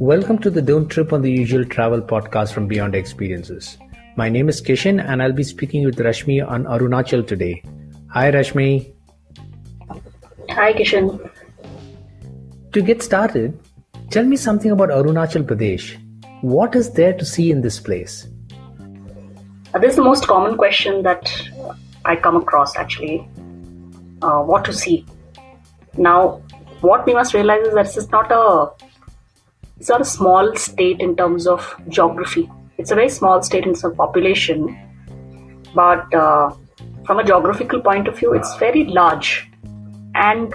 Welcome to the Don't Trip on the Usual Travel podcast from Beyond Experiences. My name is Kishan and I'll be speaking with Rashmi on Arunachal today. Hi Rashmi. Hi Kishan. To get started, tell me something about Arunachal Pradesh. What is there to see in this place? Uh, this is the most common question that I come across actually. Uh, what to see? Now, what we must realize is that this is not a it's not a small state in terms of geography. It's a very small state in terms of population, but uh, from a geographical point of view, it's very large, and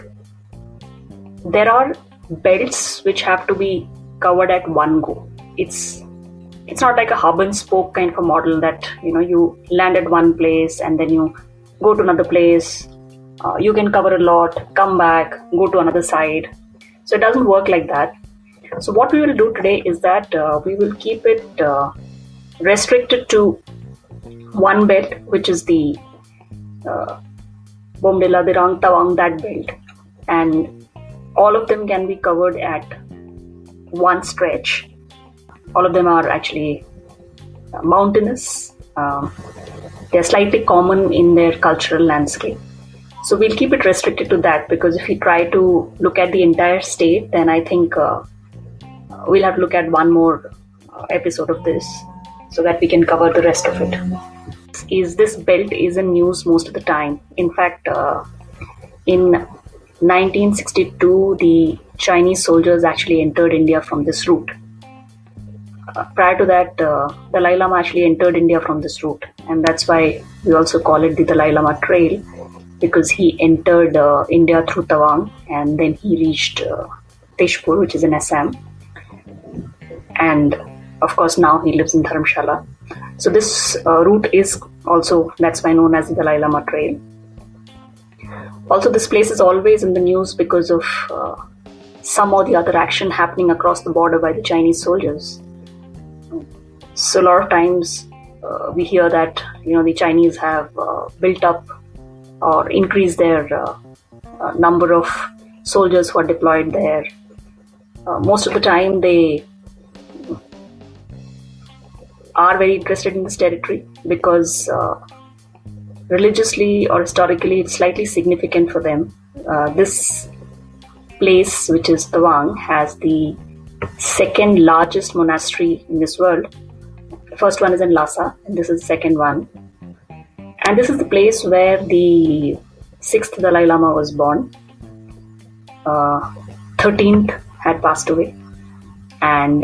there are belts which have to be covered at one go. It's it's not like a hub and spoke kind of a model that you know you land at one place and then you go to another place. Uh, you can cover a lot, come back, go to another side. So it doesn't work like that so what we will do today is that uh, we will keep it uh, restricted to one belt, which is the uh, Bomdila, Dirang, Tawang, that belt. And all of them can be covered at one stretch. All of them are actually uh, mountainous. Um, they're slightly common in their cultural landscape. So we'll keep it restricted to that because if we try to look at the entire state, then I think uh, we'll have to look at one more uh, episode of this so that we can cover the rest of it. Is this belt is in news most of the time. In fact uh, in 1962 the chinese soldiers actually entered india from this route. Uh, prior to that uh, dalai lama actually entered india from this route and that's why we also call it the dalai lama trail because he entered uh, india through tawang and then he reached uh, Tezpur, which is in assam and of course now he lives in Dharamshala. So this uh, route is also that's why known as the Dalai Lama Trail. Also, this place is always in the news because of uh, some or the other action happening across the border by the Chinese soldiers. So a lot of times uh, we hear that you know the Chinese have uh, built up or increased their uh, uh, number of soldiers who are deployed there. most of the time, they are very interested in this territory because uh, religiously or historically it's slightly significant for them. Uh, this place, which is Tawang, has the second largest monastery in this world. The first one is in Lhasa, and this is the second one. And this is the place where the sixth Dalai Lama was born. Uh, 13th had passed away, and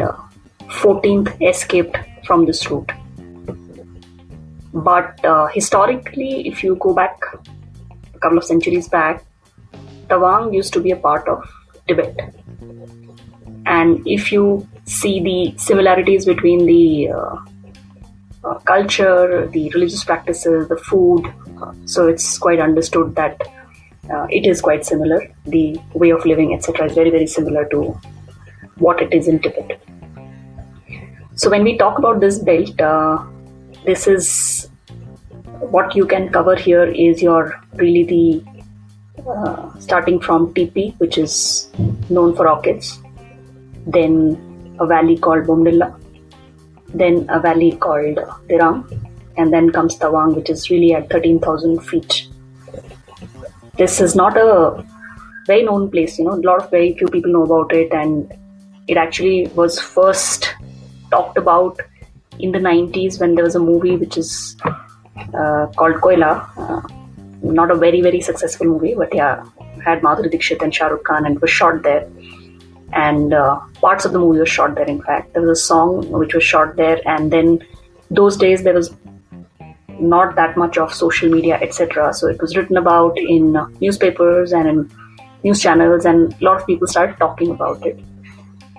14th uh, escaped from this route. But uh, historically, if you go back a couple of centuries back, Tawang used to be a part of Tibet. And if you see the similarities between the uh, uh, culture, the religious practices, the food, uh, so it's quite understood that uh, it is quite similar. The way of living, etc., is very, very similar to what it is in Tibet. So when we talk about this belt, uh, this is what you can cover here is your really the uh, starting from Tipi, which is known for orchids, then a valley called Bomdilla, then a valley called Dirang, and then comes Tawang, which is really at 13,000 feet. This is not a very known place, you know, a lot of very few people know about it, and it actually was first talked about in the 90s when there was a movie which is uh, called Koyla. Uh, not a very, very successful movie, but yeah, had Madhuri Dixit and Shah Rukh Khan and was shot there. And uh, parts of the movie was shot there, in fact. There was a song which was shot there, and then those days there was not that much of social media, etc. So it was written about in newspapers and in news channels, and a lot of people started talking about it.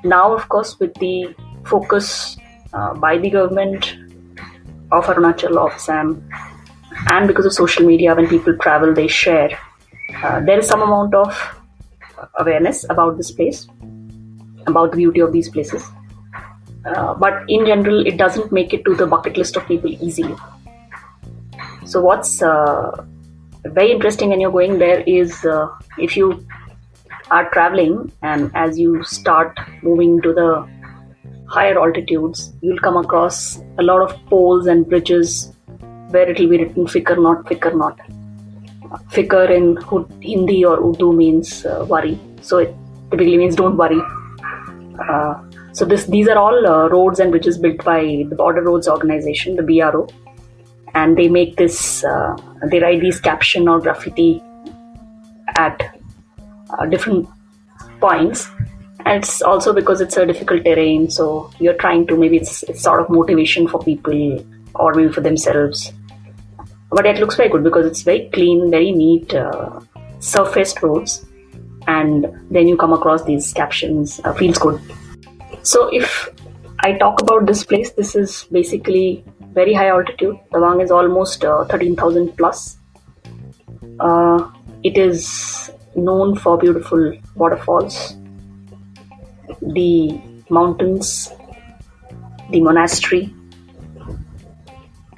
Now, of course, with the focus uh, by the government of Arunachal, of Assam, and because of social media, when people travel, they share. Uh, there is some amount of awareness about this place, about the beauty of these places. Uh, but in general, it doesn't make it to the bucket list of people easily. So, what's uh, very interesting when you're going there is uh, if you are traveling and as you start moving to the higher altitudes, you'll come across a lot of poles and bridges where it will be written fikr not, fikr not. Fikr in Hindi or Urdu means uh, worry, so it typically means don't worry. Uh, so this these are all uh, roads and bridges built by the Border Roads Organization, the BRO, and they make this. Uh, they write these caption or graffiti at uh, different points and it's also because it's a difficult terrain so you're trying to maybe it's, it's sort of motivation for people or maybe for themselves. But it looks very good because it's very clean very neat uh, surfaced roads. And then you come across these captions uh, feels good. So if i talk about this place this is basically very high altitude. The tawang is almost uh, 13000 plus. Uh, it is known for beautiful waterfalls, the mountains, the monastery,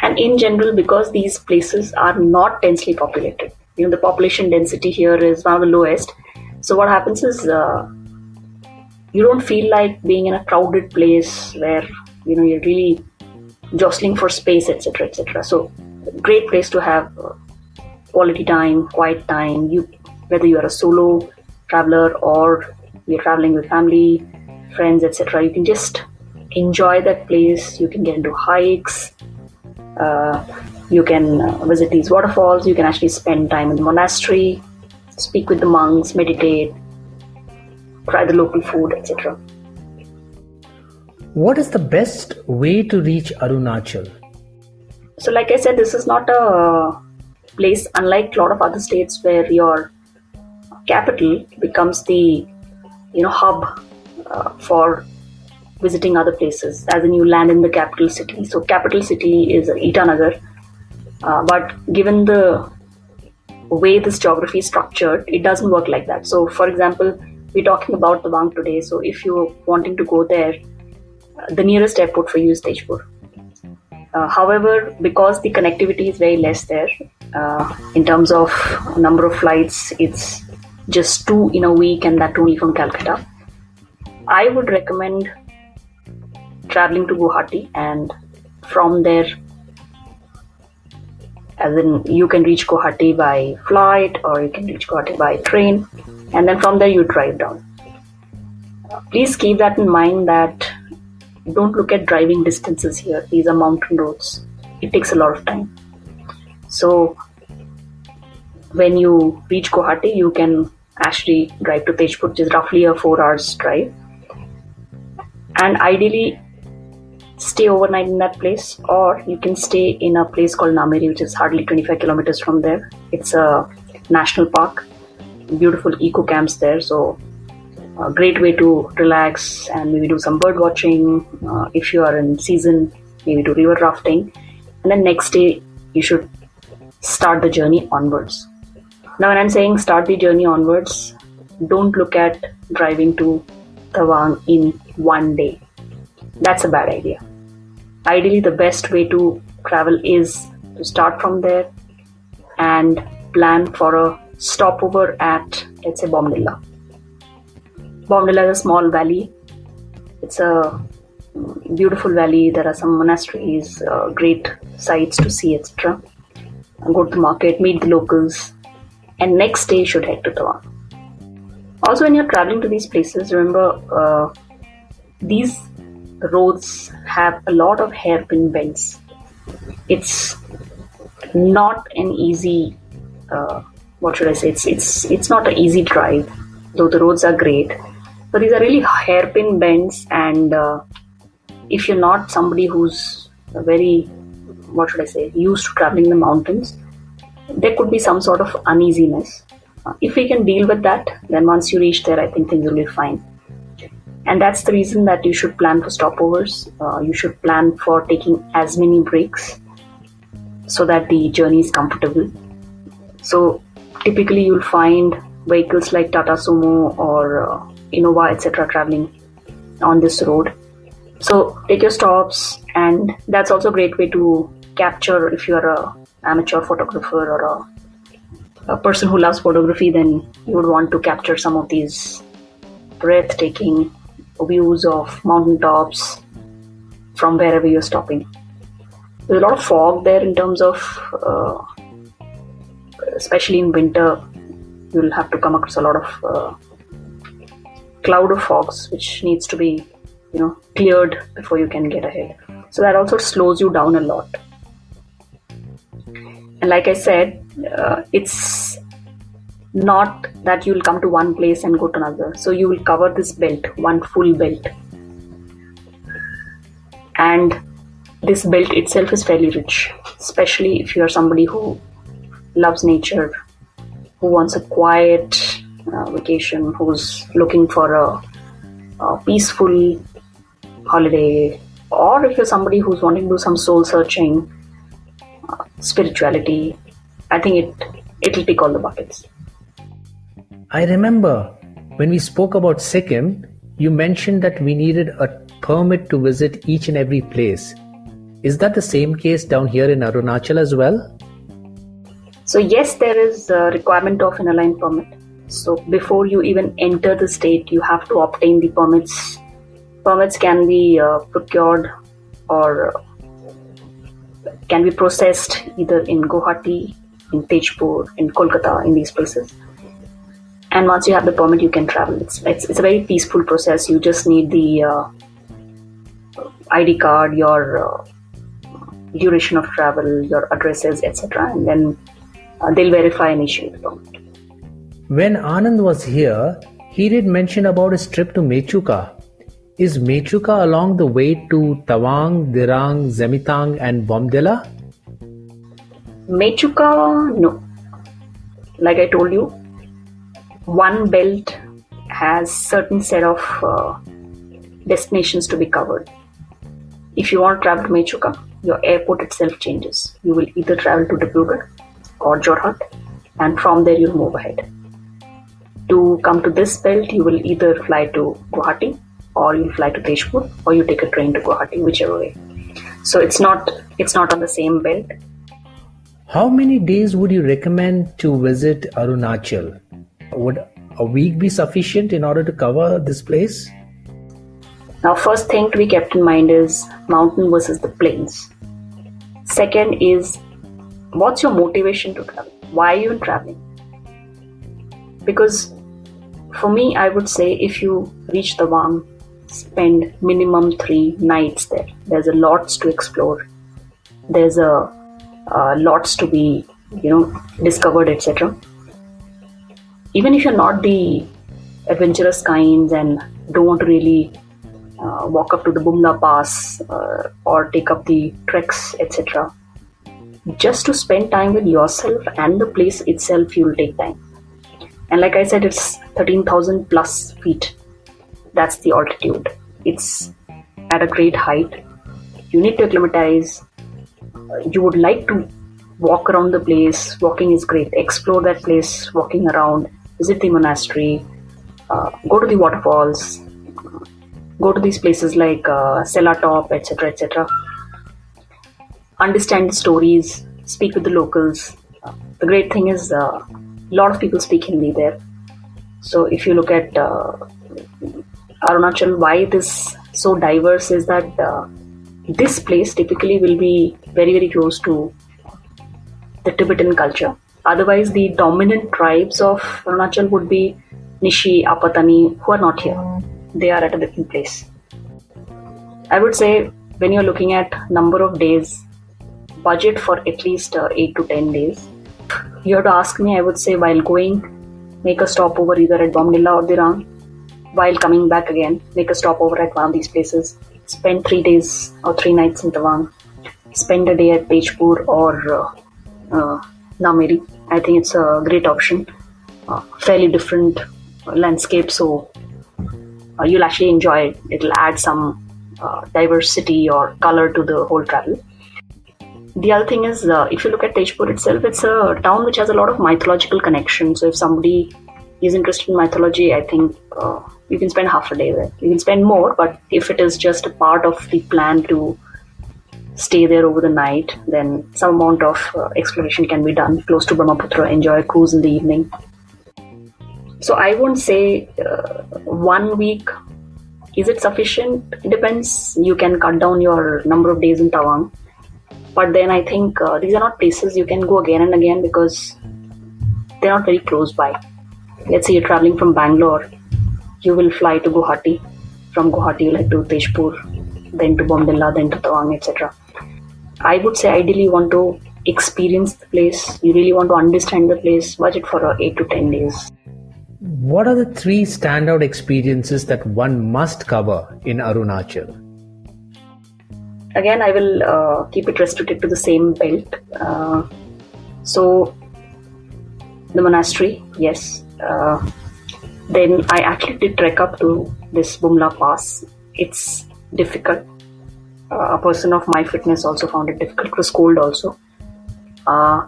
and in general, because these places are not densely populated, you know, the population density here is one of the lowest. So, what happens is uh, you don't feel like being in a crowded place where you know you're really jostling for space, etc., etc. So, great place to have uh, quality time, quiet time. You whether you are a solo traveler or you're traveling with family, friends, etc. You can just enjoy that place. You can get into hikes. Uh, you can uh, visit these waterfalls. You can actually spend time in the monastery, speak with the monks, meditate, try the local food, etc. What is the best way to reach Arunachal? So, like I said, this is not a place unlike a lot of other states where your capital becomes the you know hub uh, for visiting other places as in you land in the capital city. So capital city is itanagar uh, but given the way this geography is structured it doesn't work like that. So for example we're talking about the Tawang today. So if you're wanting to go there uh, the nearest airport for you is Tezpur uh, however because the connectivity is very less there uh, in terms of number of flights it's just two in a week and that only from Calcutta. I would recommend traveling to Guwahati and from there as in you can reach Guwahati by flight or you can reach Guwahati by train and then from there you drive down. Please keep that in mind that don't look at driving distances here. These are mountain roads. It takes a lot of time. So when you reach Guwahati, you can actually drive to Tezpur, which is roughly a four hours drive. And ideally, stay overnight in that place, or you can stay in a place called Nameri, which is hardly 25 kilometers from there. It's a national park, beautiful eco camps there, so a great way to relax and maybe do some bird watching. Uh, if you are in season, maybe do river rafting, and then next day you should start the journey onwards. Now, when I'm saying start the journey onwards, don't look at driving to Tawang in one day. That's a bad idea. Ideally, the best way to travel is to start from there and plan for a stopover at, let's say, Bomdilla. Bomdilla is a small valley. It's a beautiful valley. There are some monasteries, uh, great sights to see, etc. Go to market, meet the locals, and next day you should head to Tawang. Also, when you're traveling to these places, remember uh, these roads have a lot of hairpin bends. It's not an easy, uh, what should I say? It's it's it's not an easy drive, though the roads are great. But these are really hairpin bends, and uh, if you're not somebody who's very, what should I say, used to traveling the mountains, there could be some sort of uneasiness. Uh, if we can deal with that, then once you reach there, I think things will be fine. And that's the reason that you should plan for stopovers. Uh, you should plan for taking as many breaks so that the journey is comfortable. So typically, you'll find vehicles like Tata Sumo or uh, Innova, etc., traveling on this road. So take your stops, and that's also a great way to capture if you're a amateur photographer or a, a person who loves photography, then you would want to capture some of these breathtaking views of mountaintops from wherever you're stopping. There's a lot of fog there in terms of, uh, especially in winter, you'll have to come across a lot of uh, cloud of fogs, which needs to be, you know, cleared before you can get ahead. So that also slows you down a lot. Like I said, uh, it's not that you'll come to one place and go to another. So you will cover this belt, one full belt. And this belt itself is fairly rich, especially if you're somebody who loves nature, who wants a quiet uh, vacation, who's looking for a, a peaceful holiday, or if you're somebody who's wanting to do some soul searching, spirituality, I think it it'll tick all the buckets. I remember when we spoke about Sikkim, you mentioned that we needed a permit to visit each and every place. Is that the same case down here in Arunachal as well? So yes, there is a requirement of an align permit. So before you even enter the state, you have to obtain the permits. Permits can be uh, procured or can be processed either in Guwahati, in Tezpur, in Kolkata, in these places. And once you have the permit, you can travel. It's, it's, it's a very peaceful process. You just need the uh, ID card, your uh, duration of travel, your addresses, etc., and then uh, they'll verify and issue the permit. When Anand was here, he did mention about his trip to Mechuka. Is Mechuka along the way to Tawang, Dirang, Zemitang, and Bomdila? Mechuka, no. Like I told you, one belt has certain set of uh, destinations to be covered. If you want to travel to Mechuka, your airport itself changes. You will either travel to Dibrugarh or Jorhat, and from there you'll move ahead. To come to this belt, you will either fly to Guwahati or you'll fly to Tezpur or you take a train to Guwahati, whichever way. So it's not it's not on the same belt. How many days would you recommend to visit Arunachal? Would a week be sufficient in order to cover this place? Now, first thing to be kept in mind is mountain versus the plains. Second is what's your motivation to travel? Why are you traveling? Because for me, I would say if you reach the Tawang, spend minimum three nights there. There's a lots to explore. There's a uh, lots to be you know discovered, etc. Even if you're not the adventurous kinds and don't want to really uh, walk up to the Bumla Pass uh, or take up the treks, etc. Just to spend time with yourself and the place itself, you'll take time. And like I said, it's 13,000 plus feet. That's the altitude. It's at a great height. You need to acclimatize. You would like to walk around the place. Walking is great. Explore that place, walking around, visit the monastery, uh, go to the waterfalls, go to these places like uh, Top, etc., etc. Understand the stories, speak with the locals. The great thing is a uh, lot of people speak Hindi there. So if you look at uh, Arunachal, why it is so diverse is that uh, this place typically will be very very close to the Tibetan culture. Otherwise, the dominant tribes of Arunachal would be Nishi, Apatani, who are not here they are at a different place. I would say when you're looking at number of days, budget for at least uh, 8 to 10 days. You have to ask me, I would say while going, make a stopover either at Bomdila or Dirang. While coming back again, make a stopover at one of these places. Spend three days or three nights in Tawang. Spend a day at Tezpur or uh, uh, Nameri. I think it's a great option. Uh, fairly different landscape, so uh, you'll actually enjoy it. It'll add some uh, diversity or color to the whole travel. The other thing is, uh, if you look at Tezpur itself, it's a town which has a lot of mythological connections. So if somebody is interested in mythology, I think uh, you can spend half a day there. You can spend more, but if it is just a part of the plan to stay there over the night, then some amount of uh, exploration can be done close to Brahmaputra, enjoy a cruise in the evening. So I won't say uh, one week Is it sufficient? It depends. You can cut down your number of days in Tawang. But then I think uh, these are not places you can go again and again because they're not very close by. Let's say you're traveling from Bangalore, you will fly to Guwahati. From Guwahati, you'll head to Tezpur, then to Bomdila, then to Tawang, etc. I would say ideally you want to experience the place, you really want to understand the place, budget for uh, 8 to 10 days. What are the three standout experiences that one must cover in Arunachal? Again, I will uh, keep it restricted to the same belt. Uh, so, the monastery, yes. Uh, then I actually did trek up to this Bumla Pass. It's difficult. Uh, a person of my fitness also found it difficult. It was cold also. Uh,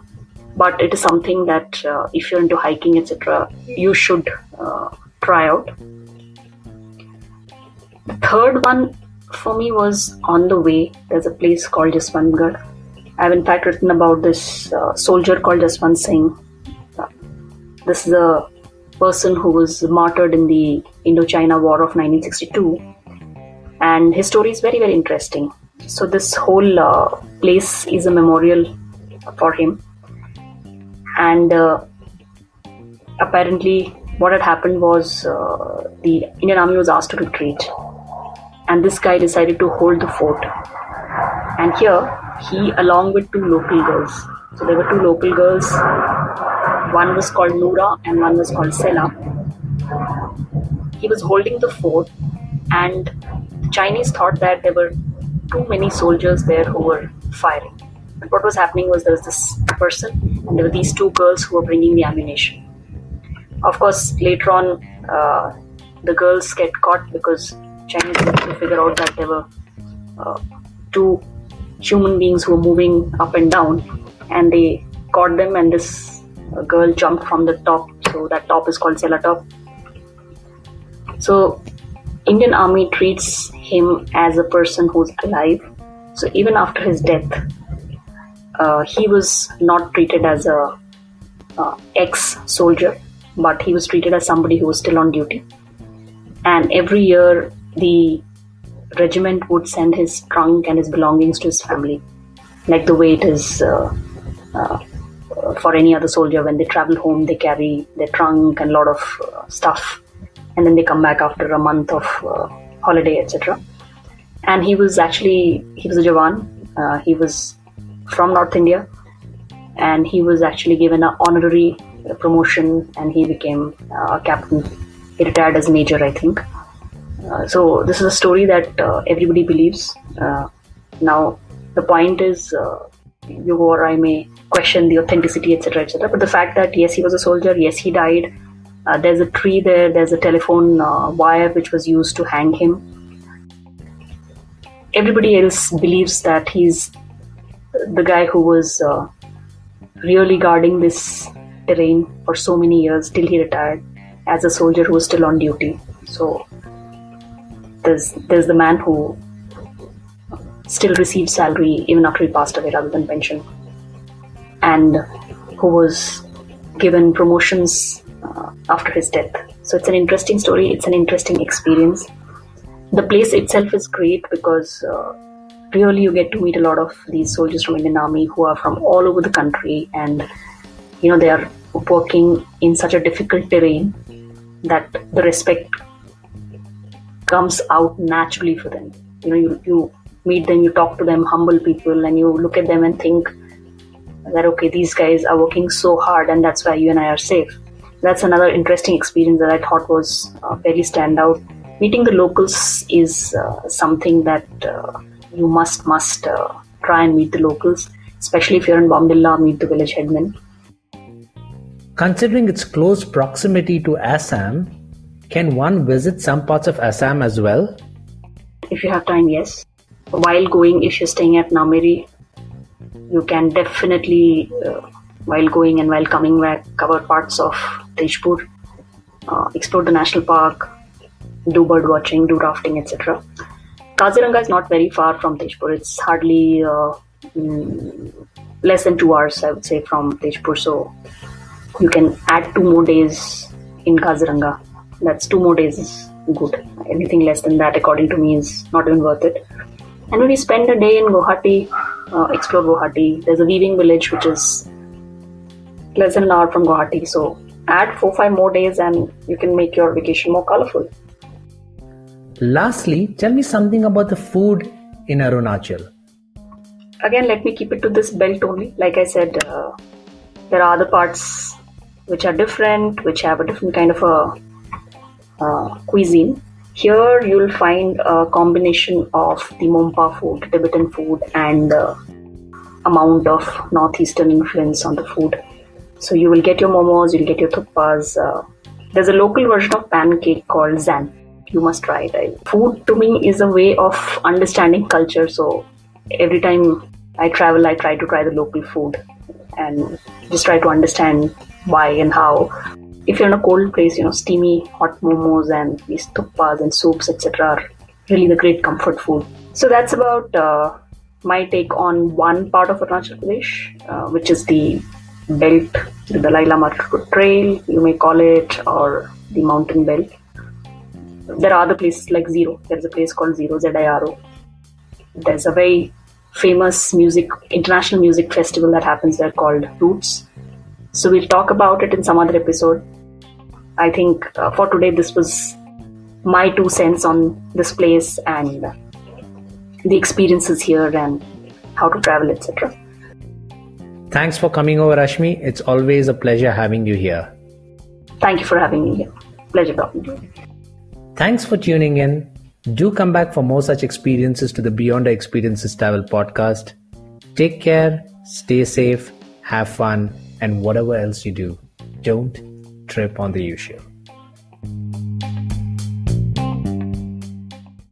but it is something that uh, if you're into hiking, etc., you should uh, try out. The third one for me was on the way. There's a place called Jaswantgarh. I've in fact written about this uh, soldier called Jaswant Singh. Uh, this is a person who was martyred in the Indochina War of 1962, and his story is very very interesting. So this whole uh, place is a memorial for him. And uh, apparently what had happened was uh, the Indian army was asked to retreat. And this guy decided to hold the fort. And here he along with two local girls. So there were two local girls one was called Noora and one was called Sela he was holding the fort and the Chinese thought that there were too many soldiers there who were firing but what was happening was there was this person, and there were these two girls who were bringing the ammunition. Of course, later on, uh, the girls get caught because Chinese to figure out that there were uh, two human beings who were moving up and down, and they caught them, and this uh, girl jumped from the top. So that top is called Sela Top. So Indian Army treats him as a person who's alive. So even after his death, uh, he was not treated as a uh, ex-soldier, but he was treated as somebody who was still on duty. And every year, the regiment would send his trunk and his belongings to his family, like the way it is uh, uh for any other soldier. When they travel home, they carry their trunk and a lot of uh, stuff, and then they come back after a month of uh, holiday, etc. And he was actually he was a Jawan. he was from North India, and he was actually given an honorary promotion, and he became uh, a captain. He retired as major, I think. Uh, so this is a story that uh, everybody believes. Uh, now the point is, uh, you or I may question the authenticity, etc., etc. But the fact that yes, he was a soldier, yes, he died. Uh, there's a tree there. There's a telephone wire which was used to hang him. Everybody else believes that he's the guy who was uh, really guarding this terrain for so many years till he retired as a soldier who was still on duty. So there's there's the man who still received salary even after he passed away rather than pension, and who was given promotions uh, after his death. So it's an interesting story. It's an interesting experience. The place itself is great because. Uh, really you get to meet a lot of these soldiers from Indian Army who are from all over the country and you know they are working in such a difficult terrain that the respect comes out naturally for them. You know, you, you meet them, you talk to them, humble people, and you look at them and think that okay, these guys are working so hard, and that's why you and I are safe. That's another interesting experience that I thought was uh, very standout. Meeting the locals is uh, something that uh, you must must uh, try and meet the locals, especially if you're in Bomdilla, meet the village headmen. Considering its close proximity to Assam, can one visit some parts of Assam as well? If you have time, yes. While going, if you're staying at Nameri, you can definitely, uh, while going and while coming back, cover parts of Tezpur, uh, explore the national park, do bird watching, do rafting, etc. Kaziranga is not very far from Tezpur. It's hardly uh, mm, less than two hours, I would say, from Tezpur. So you can add two more days in Kaziranga. That's two more days good. Anything less than that, according to me, is not even worth it. And we spend a day in Guwahati, uh, explore Guwahati, there's a weaving village which is less than an hour from Guwahati. So add four, five more days and you can make your vacation more colorful. Lastly, tell me something about the food in Arunachal. Again, let me keep it to this belt only. Like I said, uh, there are other parts which are different, which have a different kind of a uh, cuisine. Here you'll find a combination of the Monpa food, Tibetan food, and amount of northeastern influence on the food. So you will get your momos, you'll get your thukpas. Uh, there's a local version of pancake called zan. You must try it. Food to me is a way of understanding culture. So every time I travel, I try to try the local food and just try to understand why and how. If you're in a cold place, you know, steamy hot momos and these thukpas and soups, etc., are really the great comfort food. So that's about uh, my take on one part of Arunachal Pradesh, uh, which is the belt, the Dalai Lama Trail, you may call it, or the mountain belt. There are other places like Zero. There's a place called Zero ZIRO. There's a very famous music, international music festival that happens there called Roots. So we'll talk about it in some other episode. I think uh, for today, this was my two cents on this place and the experiences here and how to travel, etc. Thanks for coming over, Rashmi. It's always a pleasure having you here. Thank you for having me here. Pleasure talking to you. Thanks for tuning in. Do come back for more such experiences to the Beyond Our Experiences Travel podcast. Take care, stay safe, have fun, and whatever else you do, don't trip on the usual.